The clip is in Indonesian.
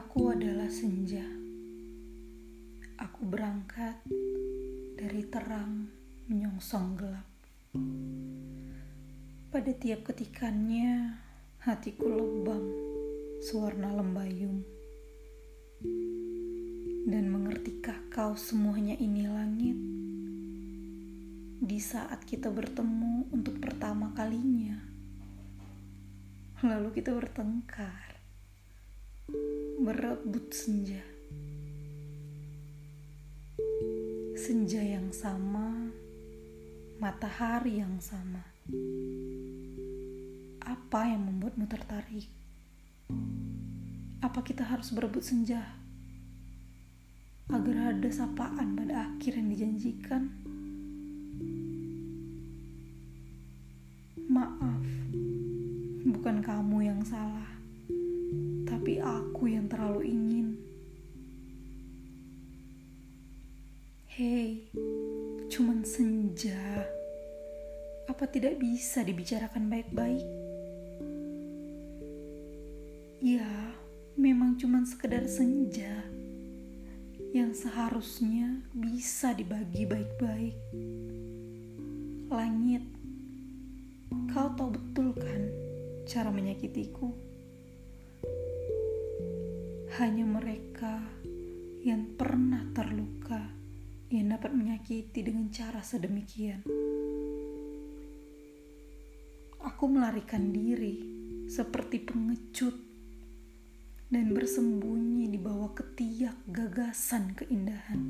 Aku adalah senja. Aku berangkat dari terang menyongsong gelap. Pada tiap ketikannya, hatiku lebam sewarna lembayung. Dan mengertikah kau semuanya ini langit? Di saat kita bertemu untuk pertama kalinya, lalu kita bertengkar, berebut senja. Senja yang sama, matahari yang sama. Apa yang membuatmu tertarik? Apa kita harus berebut senja? Agar ada sapaan pada akhir yang dijanjikan. Maaf, bukan kamu yang salah, tapi aku yang terlalu ingin. Hei, cuman senja. Apa tidak bisa dibicarakan baik-baik? Ya, memang cuman sekedar senja yang seharusnya bisa dibagi baik-baik. Langit, kau tahu betul kan cara menyakitiku? Hanya mereka yang pernah terluka yang dapat menyakiti dengan cara sedemikian. Aku melarikan diri seperti pengecut dan bersembunyi di bawah ketiak gagasan keindahan.